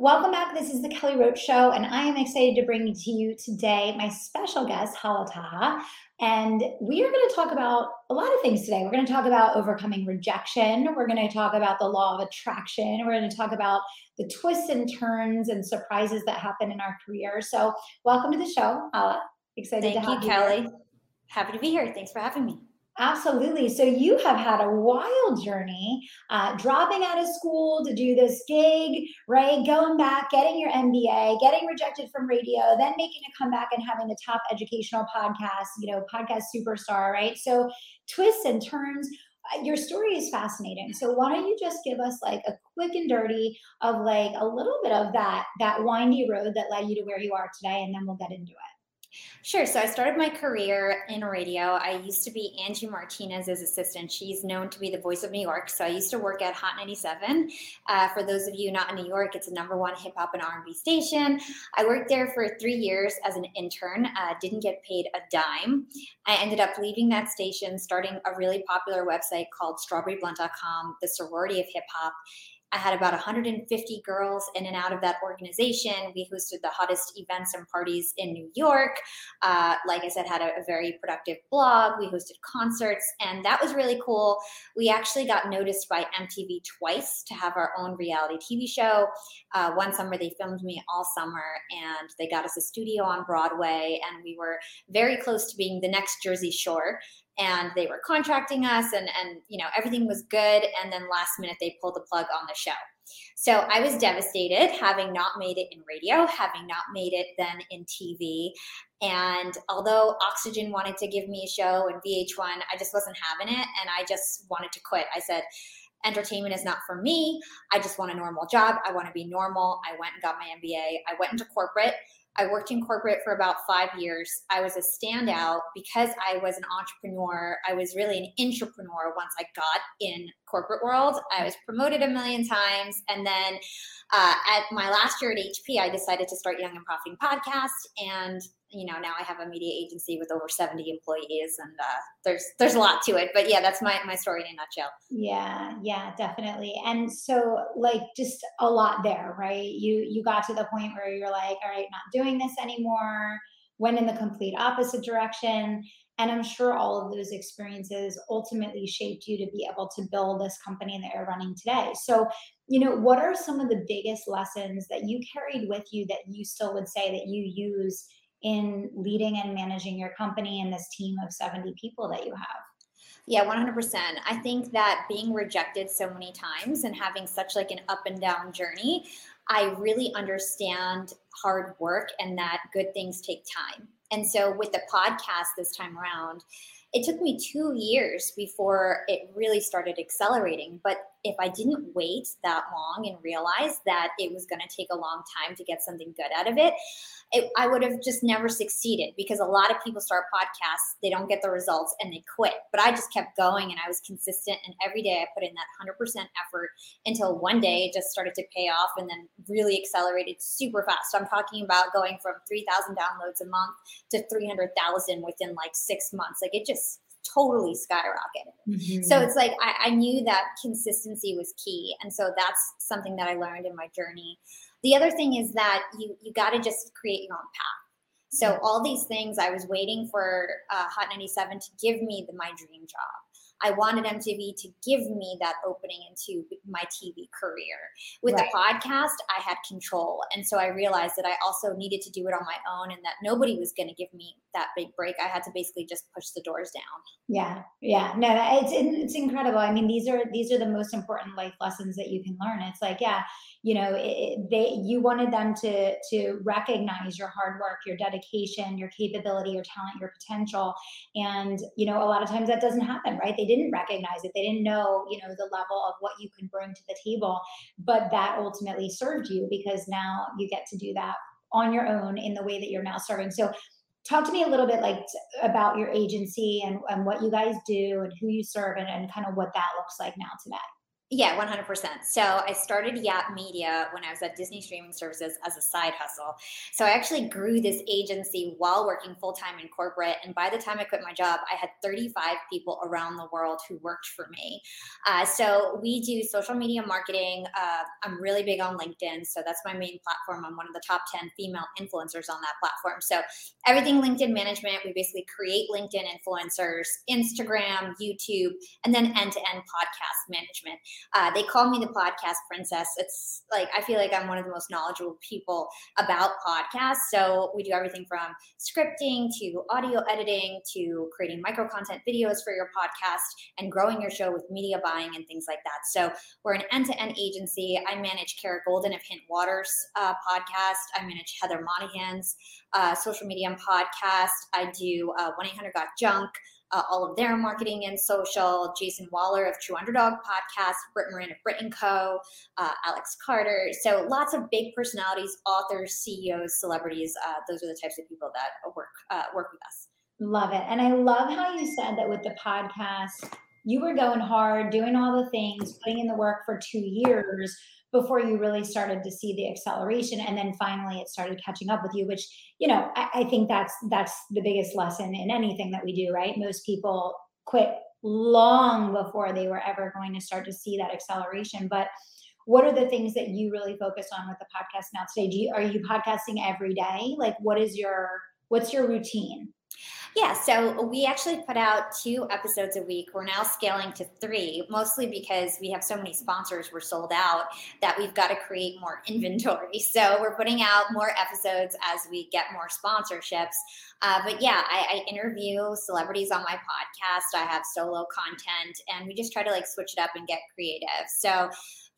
Welcome back. This is the Kelly Roach Show, and I am excited to bring to you today my special guest, Hala Taha. And we are going to talk about a lot of things today. We're going to talk about overcoming rejection. We're going to talk about the law of attraction. We're going to talk about the twists and turns and surprises that happen in our career. So, welcome to the show, Hala. Excited Thank to have you, you, Kelly. Here. Happy to be here. Thanks for having me. Absolutely. So you have had a wild journey, uh, dropping out of school to do this gig, right? Going back, getting your MBA, getting rejected from radio, then making a comeback and having the top educational podcast, you know, podcast superstar, right? So twists and turns. Uh, your story is fascinating. So why don't you just give us like a quick and dirty of like a little bit of that that windy road that led you to where you are today, and then we'll get into it. Sure. So I started my career in radio. I used to be Angie Martinez's assistant. She's known to be the voice of New York. So I used to work at Hot 97. Uh, for those of you not in New York, it's a number one hip hop and R&B station. I worked there for three years as an intern. Uh, didn't get paid a dime. I ended up leaving that station, starting a really popular website called StrawberryBlunt.com, the sorority of hip hop I had about 150 girls in and out of that organization. We hosted the hottest events and parties in New York. Uh, like I said, had a, a, very productive blog. We hosted concerts, and that was really cool. We actually got noticed by MTV twice to have our own reality TV show. Uh, one summer, they filmed me all summer, and they got us a studio on Broadway, and we were very close to being the next Jersey Shore and they were contracting us and and you know everything was good and then last minute they pulled the plug on the show. So i was devastated having not made it in radio having not made it then in tv and although oxygen wanted to give me a show and vh1 i just wasn't having it and i just wanted to quit. I said entertainment is not for me. I just want a normal job. I want to be normal. I went and got my mba i went into corporate I worked in corporate for about five years. I was a standout because I was an entrepreneur. I was really an entrepreneur once I got in corporate world. I was promoted a million times. And then uh, at my last year at HP, I decided to start Young and Profiting podcast. And you know now I have a media agency with over 70 employees, and uh, there's there's a lot to it. But yeah, that's my my story in a nutshell. Yeah, yeah, definitely. And so like just a lot there, right? You you got to the point where you're like, all right, not doing this anymore. Went in the complete opposite direction. And I'm sure all of those experiences ultimately shaped you to be able to build this company that you're running today. So, you know, what are some of the biggest lessons that you carried with you that you still would say that you use in leading and managing your company and this team of 70 people that you have? Yeah, 100%. I think that being rejected so many times and having such like an up and down journey, I really understand hard work and that good things take time. And so with the podcast this time around, it took me two years before it really started accelerating. But if I didn't wait that long and realize that it was going to take a long time to get something good out of it, it, I would have just never succeeded because a lot of people start podcasts, they don't get the results and they quit. But I just kept going and I was consistent. And every day I put in that 100% effort until one day it just started to pay off and then really accelerated super fast. So I'm talking about going from 3,000 downloads a month to 300,000 within like six months. Like it just totally skyrocketed. Mm-hmm. So it's like I, I, knew that consistency was key. And so that's something that I learned in my journey. The other thing is that you you got to just create your own path. So all these things, I was waiting for uh, Hot 97 to give me the, my dream job. I wanted MTV to give me that opening into my TV career. With right. the podcast, I had control. And so I realized that I also needed to do it on my own and that nobody was going to give me that big break. I had to basically just push the doors down. Yeah. Yeah. No, it's, it's incredible. I mean, these are, these are the most important life lessons that you can learn. It's like, yeah, you know, it, they, you wanted them to, to recognize your hard work, your dedication, your capability, your talent, your potential. And, you know, a lot of times that doesn't happen, right? They didn't recognize it. They didn't know, you know, the level of what you can bring to the table. But that ultimately served you because now you get to do that on your own in the way that you're now serving. So talk to me a little bit like about your agency and, and what you guys do and who you serve and, and kind of what that looks like now today. Yeah, 100%. So I started Yap Media when I was at Disney Streaming Services as a side hustle. So I actually grew this agency while working full time in corporate. And by the time I quit my job, I had 35 people around the world who worked for me. Uh, so we do social media marketing. Uh, I'm really big on LinkedIn. So that's my main platform. I'm one of the top 10 female influencers on that platform. So everything LinkedIn management, we basically create LinkedIn influencers, Instagram, YouTube, and then end to end podcast management. Uh, they call me the podcast princess. It's like I feel like I'm one of the most knowledgeable people about podcasts. So we do everything from scripting to audio editing to creating micro content videos for your podcast and growing your show with media buying and things like that. So we're an end to end agency. I manage Kara Goldin of Hint Water's uh, podcast. I manage Heather Monahan's uh, social media and podcast. I do uh, 1 800 Got Junk uh, all of their marketing and social. Jason Waller of True Underdog Podcast, Brit Morin of Brit and Co, uh, Alex Carter. So lots of big personalities, authors, CEOs, celebrities. Uh, those are the types of people that work uh, work with us. Love it, and I love how you said that with the podcast. You were going hard, doing all the things, putting in the work for two years before you really started to see the acceleration. And then finally it started catching up with you which you know I, I, think that's that's the biggest lesson in anything that we do right? Most people quit long before they were ever going to start to see that acceleration. But what are the things that you really focus on with the podcast now today? Do you are you podcasting every day? Like what is your what's your routine yeah, so we actually put out two episodes a week. We're now scaling to three, mostly because we have so many sponsors we're sold out that we've got to create more inventory. So we're putting out more episodes as we get more sponsorships. Uh, but yeah, I, I interview celebrities on my podcast. I have solo content, and we just try to like switch it up and get creative. So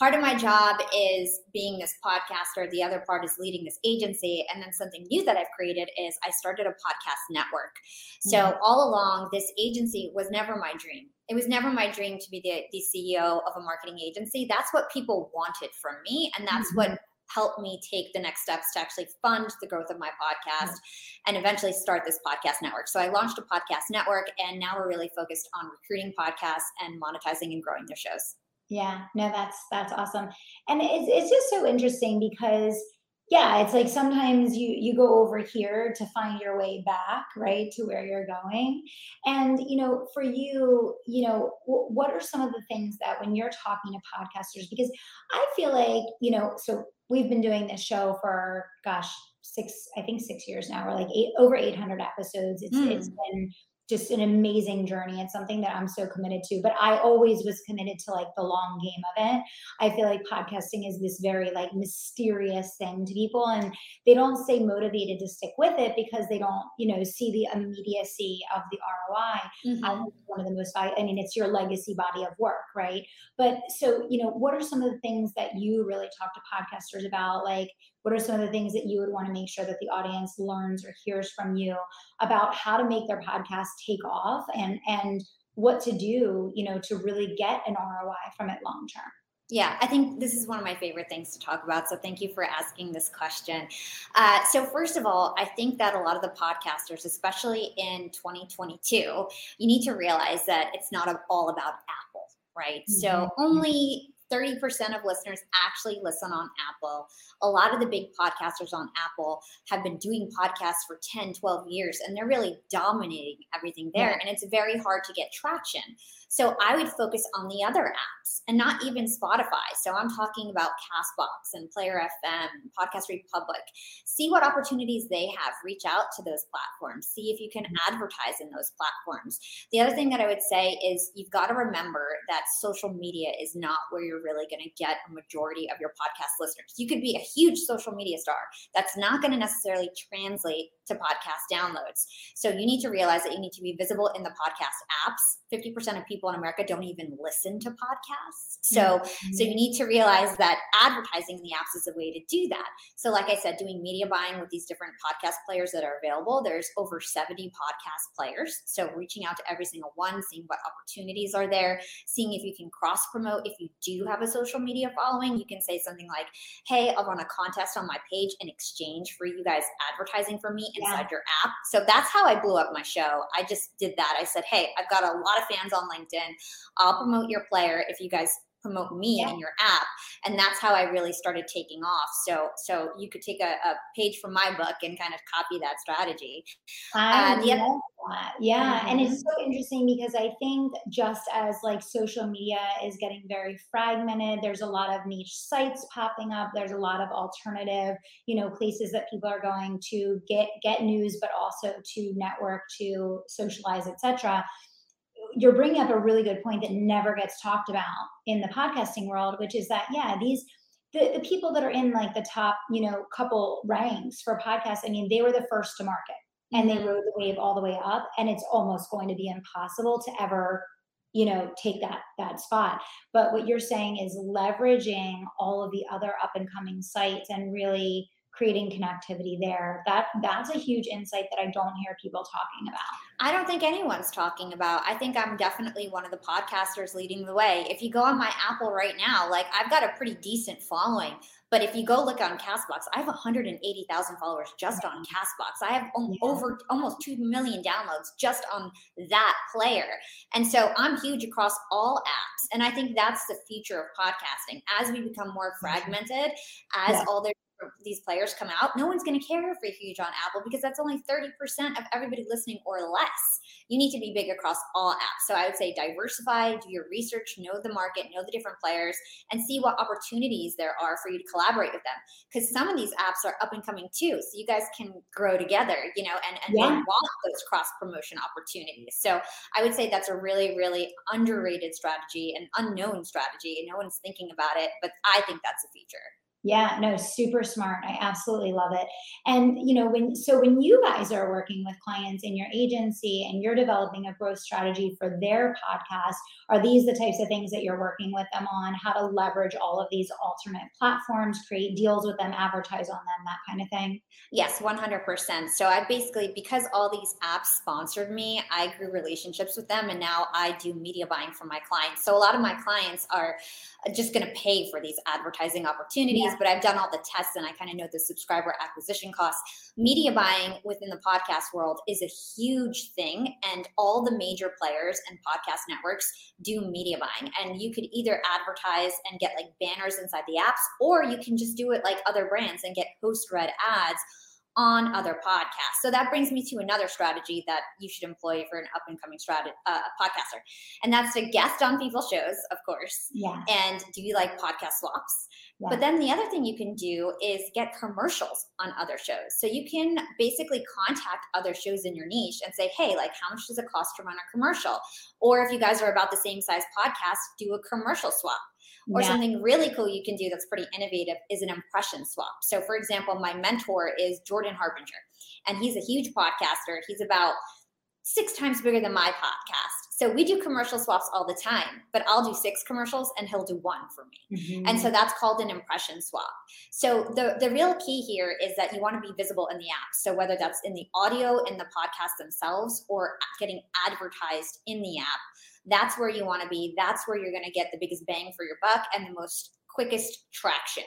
part of my job is being this podcaster the other part is leading this agency and then something new that i've created is i started a podcast network so mm-hmm. all along this agency was never my dream it was never my dream to be the, the ceo of a marketing agency that's what people wanted from me and that's mm-hmm. what helped me take the next steps to actually fund the growth of my podcast mm-hmm. and eventually start this podcast network. So I launched a podcast network and now we're really focused on recruiting podcasts and monetizing and growing their shows. Yeah, no, that's that's awesome. And it's it's just so interesting because yeah, it's like sometimes you you go over here to find your way back, right, to where you're going. And you know, for you, you know, w- what are some of the things that when you're talking to podcasters because I feel like, you know, so we've been doing this show for gosh, six I think 6 years now. We're like eight, over 800 episodes. It's mm. it's been just an amazing journey. It's something that I'm so committed to. But I always was committed to like the long game of it. I feel like podcasting is this very like mysterious thing to people, and they don't stay motivated to stick with it because they don't, you know, see the immediacy of the ROI. Mm-hmm. one of the most, I mean, it's your legacy body of work, right? But so, you know, what are some of the things that you really talk to podcasters about? Like, what are some of the things that you would want to make sure that the audience learns or hears from you about how to make their podcast take off and and what to do you know to really get an roi from it long term yeah, I think this is one of my favorite things to talk about. So thank you for asking this question. Uh, so, first of all, I think that a lot of the podcasters, especially in 2022, you need to realize that it's not all about Apple, right? Mm-hmm. So, only 30% of listeners actually listen on Apple. A lot of the big podcasters on Apple have been doing podcasts for 10, 12 years, and they're really dominating everything there. Yeah. And it's very hard to get traction. So I would focus on the other apps and not even Spotify. So I'm talking about Castbox and Player FM, Podcast Republic. See what opportunities they have. Reach out to those platforms. See if you can mm-hmm. advertise in those platforms. The other thing that I would say is you've got to remember that social media is not where you're really going to get a majority of your podcast listeners. You could be a huge social media star. That's not going to necessarily translate to podcast downloads. So you need to realize that you need to be visible in the podcast apps. 50% of people in America don't even listen to podcasts. So mm-hmm. so you need to realize that advertising in the apps is a way to do that. So like I said, doing media buying with these different podcast players that are available. There's over 70 podcast players. So reaching out to every single one, seeing what opportunities are there, seeing if you can cross promote if you do have a social media following, you can say something like, Hey, I'll run a contest on my page in exchange for you guys advertising for me inside yeah. your app. So that's how I blew up my show. I just did that. I said, Hey, I've got a lot of fans on LinkedIn. I'll promote your player if you guys promote me yeah. in your app and that's how i really started taking off so so you could take a, a page from my book and kind of copy that strategy I uh, that. yeah mm-hmm. and it's mm-hmm. so interesting because i think just as like social media is getting very fragmented there's a lot of niche sites popping up there's a lot of alternative you know places that people are going to get get news but also to network to socialize etc you're bringing up a really good point that never gets talked about in the podcasting world, which is that, yeah, these, the, the people that are in like the top, you know, couple ranks for podcasts, I mean, they were the first to market and they mm-hmm. rode the wave all the way up. And it's almost going to be impossible to ever you know take that that spot but what you're saying is leveraging all of the other up and coming sites and really creating connectivity there that that's a huge insight that i don't hear people talking about i don't think anyone's talking about i think i'm definitely one of the podcasters leading the way if you go on my apple right now like i've got a pretty decent following but if you go look on Castbox, I have 180,000 followers just on Castbox. I have yeah. over almost 2 million downloads just on that player. And so I'm huge across all apps. And I think that's the future of podcasting. As we become more fragmented, as yeah. all their these players come out, no one's going to care if you're huge on Apple because that's only 30% of everybody listening or less. You need to be big across all apps. So I would say diversify, do your research, know the market, know the different players, and see what opportunities there are for you to collaborate with them. Because some of these apps are up and coming too. So you guys can grow together, you know, and, and yeah. want those cross promotion opportunities. So I would say that's a really, really underrated strategy and unknown strategy. No one's thinking about it, but I think that's a feature. Yeah, no, super smart. I absolutely love it. And you know, when so when you guys are working with clients in your agency and you're developing a growth strategy for their podcast, are these the types of things that you're working with them on? How to leverage all of these alternate platforms, create deals with them, advertise on them, that kind of thing? Yes, 100%. So I basically because all these apps sponsored me, I grew relationships with them and now I do media buying for my clients. So a lot of my clients are just going to pay for these advertising opportunities, yeah. but I've done all the tests and I kind of know the subscriber acquisition costs. Media buying within the podcast world is a huge thing, and all the major players and podcast networks do media buying. And you could either advertise and get like banners inside the apps, or you can just do it like other brands and get post read ads on other podcasts. So that brings me to another strategy that you should employ for an up and coming strategy uh, podcaster, and that's to guest on people's shows, of course. Yeah. And do you like podcast swaps? Yeah. But then the other thing you can do is get commercials on other shows. So you can basically contact other shows in your niche and say, hey, like, how much does it cost to run a commercial? Or if you guys are about the same size podcast, do a commercial swap. Or yeah. something really cool you can do that's pretty innovative is an impression swap. So, for example, my mentor is Jordan Harbinger, and he's a huge podcaster. He's about six times bigger than my podcast. So we do commercial swaps all the time, but I'll do six commercials and he'll do one for me. Mm-hmm. And so that's called an impression swap. So the, the real key here is that you want to be visible in the app. So whether that's in the audio in the podcast themselves or getting advertised in the app, that's where you want to be. That's where you're going to get the biggest bang for your buck and the most quickest traction.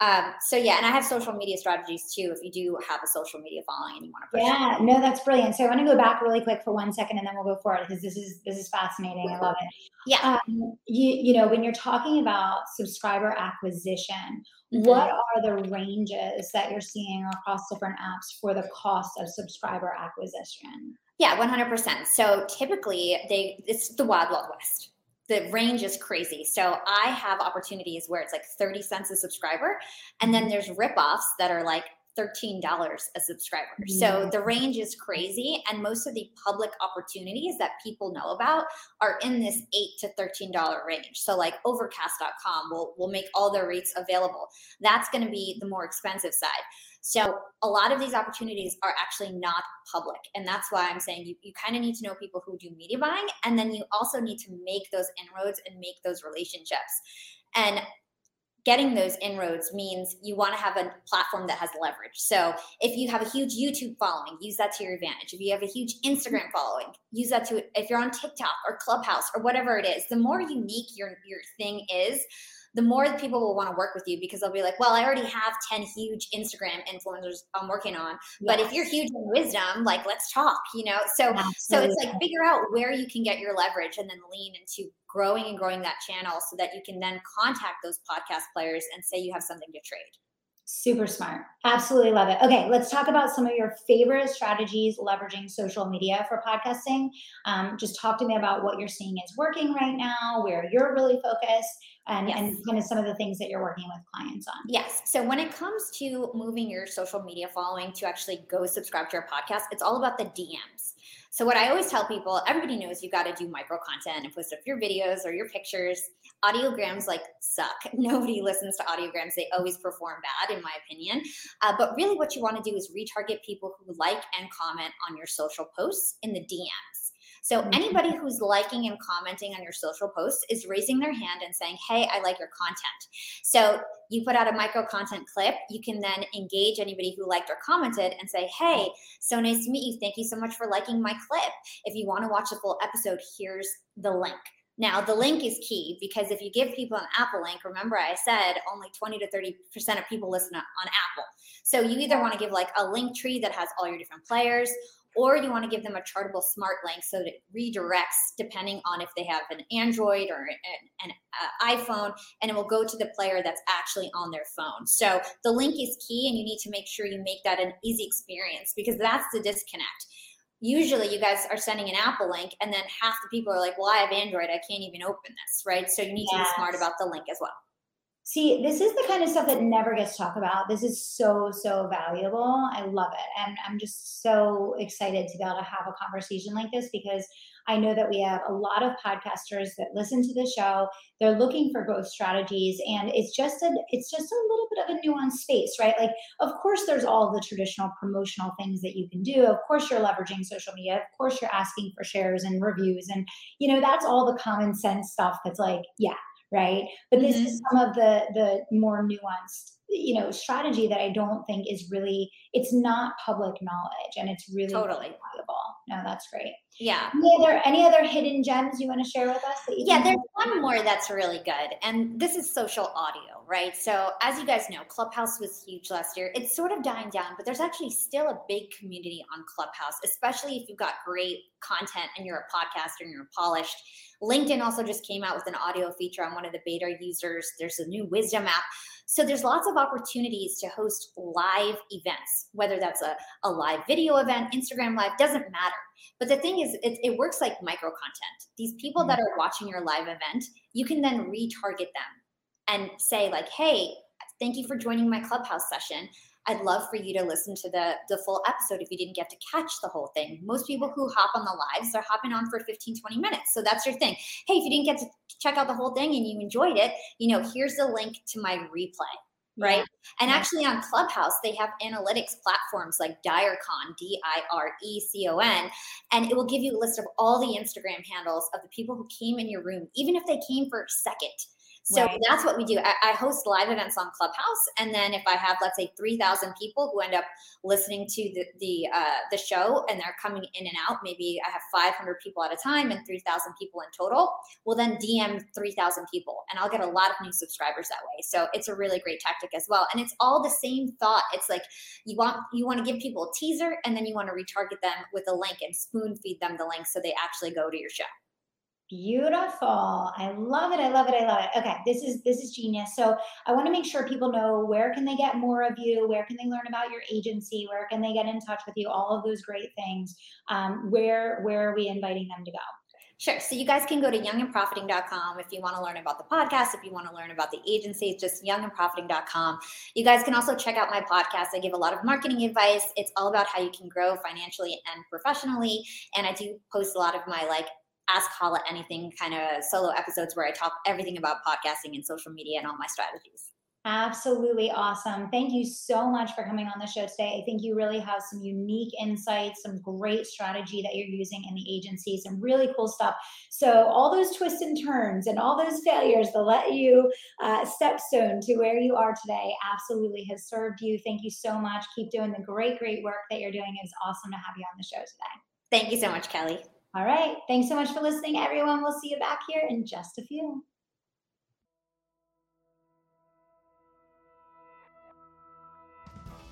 Um, so yeah, and I have social media strategies too. If you do have a social media following and you want to yeah, it. no, that's brilliant. So I want to go back really quick for one second, and then we'll go forward because this is this is fascinating. I love it. Yeah, um, you you know when you're talking about subscriber acquisition, mm-hmm. what are the ranges that you're seeing across different apps for the cost of subscriber acquisition? Yeah, 100%. So typically they it's the wild wild west. The range is crazy. So I have opportunities where it's like 30 cents a subscriber and then there's rip-offs that are like $13 a subscriber. So the range is crazy. And most of the public opportunities that people know about are in this 8 to $13 range. So like overcast.com will, will make all their rates available. That's going to be the more expensive side. So a lot of these opportunities are actually not public. And that's why I'm saying you, you kind of need to know people who do media buying. And then you also need to make those inroads and make those relationships. And getting those inroads means you want to have a platform that has leverage. So if you have a huge YouTube following, use that to your advantage. If you have a huge Instagram following, use that to if you're on TikTok or Clubhouse or whatever it is, the more unique your your thing is, the more people will want to work with you because they'll be like, well, I already have 10 huge Instagram influencers I'm working on. But if you're huge in wisdom, like let's talk, you know? So Absolutely. so it's like figure out where you can get your leverage and then lean into growing and growing that channel so that you can then contact those podcast players and say you have something to trade. Super smart. Absolutely love it. Okay, let's talk about some of your favorite strategies leveraging social media for podcasting. Um, just talk to me about what you're seeing is working right now, where you're really focused, and, yes. and kind of some of the things that you're working with clients on. Yes. So when it comes to moving your social media following to actually go subscribe to your podcast, it's all about the DMs. So what I always tell people, everybody knows you got to do micro content and post up your videos or your pictures. Audiograms like suck. Nobody listens to audiograms. They always perform bad, in my opinion. Uh, but really, what you want to do is retarget people who like and comment on your social posts in the DMs. So mm-hmm. anybody who's liking and commenting on your social posts is raising their hand and saying, Hey, I like your content. So you put out a micro content clip, you can then engage anybody who liked or commented and say, Hey, so nice to meet you. Thank you so much for liking my clip. If you want to watch the full episode, here's the link. Now, the link is key because if you give people an Apple link, remember I said only 20 to 30% of people listen on Apple. So you either want to give like a link tree that has all your different players, or you want to give them a chartable smart link so that it redirects depending on if they have an Android or an, an uh, iPhone, and it will go to the player that's actually on their phone. So the link is key, and you need to make sure you make that an easy experience because that's the disconnect. Usually, you guys are sending an Apple link, and then half the people are like, "Well, I have Android, I can't even open this." Right? So you need yes. to be smart about the link as well. See, this is the kind of stuff that never gets talked about. This is so, so valuable. I love it. And I'm just so excited to be able to have a conversation like this because I know that we have a lot of podcasters that listen to the show. They're looking for growth strategies and it's just a it's just a little bit of a nuanced space, right? Like of course there's all the traditional promotional things that you can do. Of course you're leveraging social media. Of course you're asking for shares and reviews and you know that's all the common sense stuff that's like, yeah, right? But this mm-hmm. is some of the the more nuanced you know strategy that i don't think is really it's not public knowledge and it's really totally. valuable no that's great. Yeah. Any other any other hidden gems you want to share with us yeah there's one more that's really good and this is social audio right? So as you guys know clubhouse was huge last year. It's sort of dying down but there's actually still a big community on clubhouse especially if you've got great content and you're a podcaster and you're polished linkedin also just came out with an audio feature on one of the beta users there's a new wisdom app so there's lots of opportunities to host live events, whether that's a, a live video event, Instagram live, doesn't matter. But the thing is, it, it works like micro content. These people mm-hmm. that are watching your live event, you can then retarget them and say, like, hey, thank you for joining my clubhouse session. I'd love for you to listen to the the full episode if you didn't get to catch the whole thing. Most people who hop on the lives, they're hopping on for 15, 20 minutes. So that's your thing. Hey, if you didn't get to check out the whole thing and you enjoyed it, you know, here's the link to my replay right? Yeah. And yeah. actually on Clubhouse, they have analytics platforms like Direcon, D I R E C O N, and it will give you a list of all the Instagram handles of the people who came in your room, even if they came for a second. So right. that's what we do. I, I, host live events on Clubhouse, and then if I have, let's say, three thousand people who end up listening to the the uh, the show, and they're coming in and out, maybe I have five hundred people at a time and three thousand people in total. Well, then DM three thousand people, and I'll get a lot of new subscribers that way. So it's a really great tactic as well, and it's all the same thought. It's like you want you want to give people a teaser, and then you want to retarget them with a link and spoon feed them the link so they actually go to your show. Beautiful. I love it. I love it. I love it. Okay, this is this is genius. So I want to make sure people know where can they get more of you, where can they learn about your agency, where can they get in touch with you, all of those great things. Um, where where are we inviting them to go? Sure. So you guys can go to youngandprofiting.com if you want to learn about the podcast, if you want to learn about the agency, it's just youngandprofiting.com. You guys can also check out my podcast. I give a lot of marketing advice. It's all about how you can grow financially and professionally. And I do post a lot of my like ask Hala anything kind of solo episodes where I talk everything about podcasting and social media and all my strategies. Absolutely awesome. Thank you so much for coming on the show today. I think you really have some unique insights, some great strategy that you're using in the agency, some really cool stuff. So, all those twists and turns and all those failures that let you uh, stepstone to where you are today absolutely has served you. Thank you so much. Keep doing the great, great work that you're doing. It's awesome to have you on the show today. Thank you so much, Kelly. All right. Thanks so much for listening, everyone. We'll see you back here in just a few.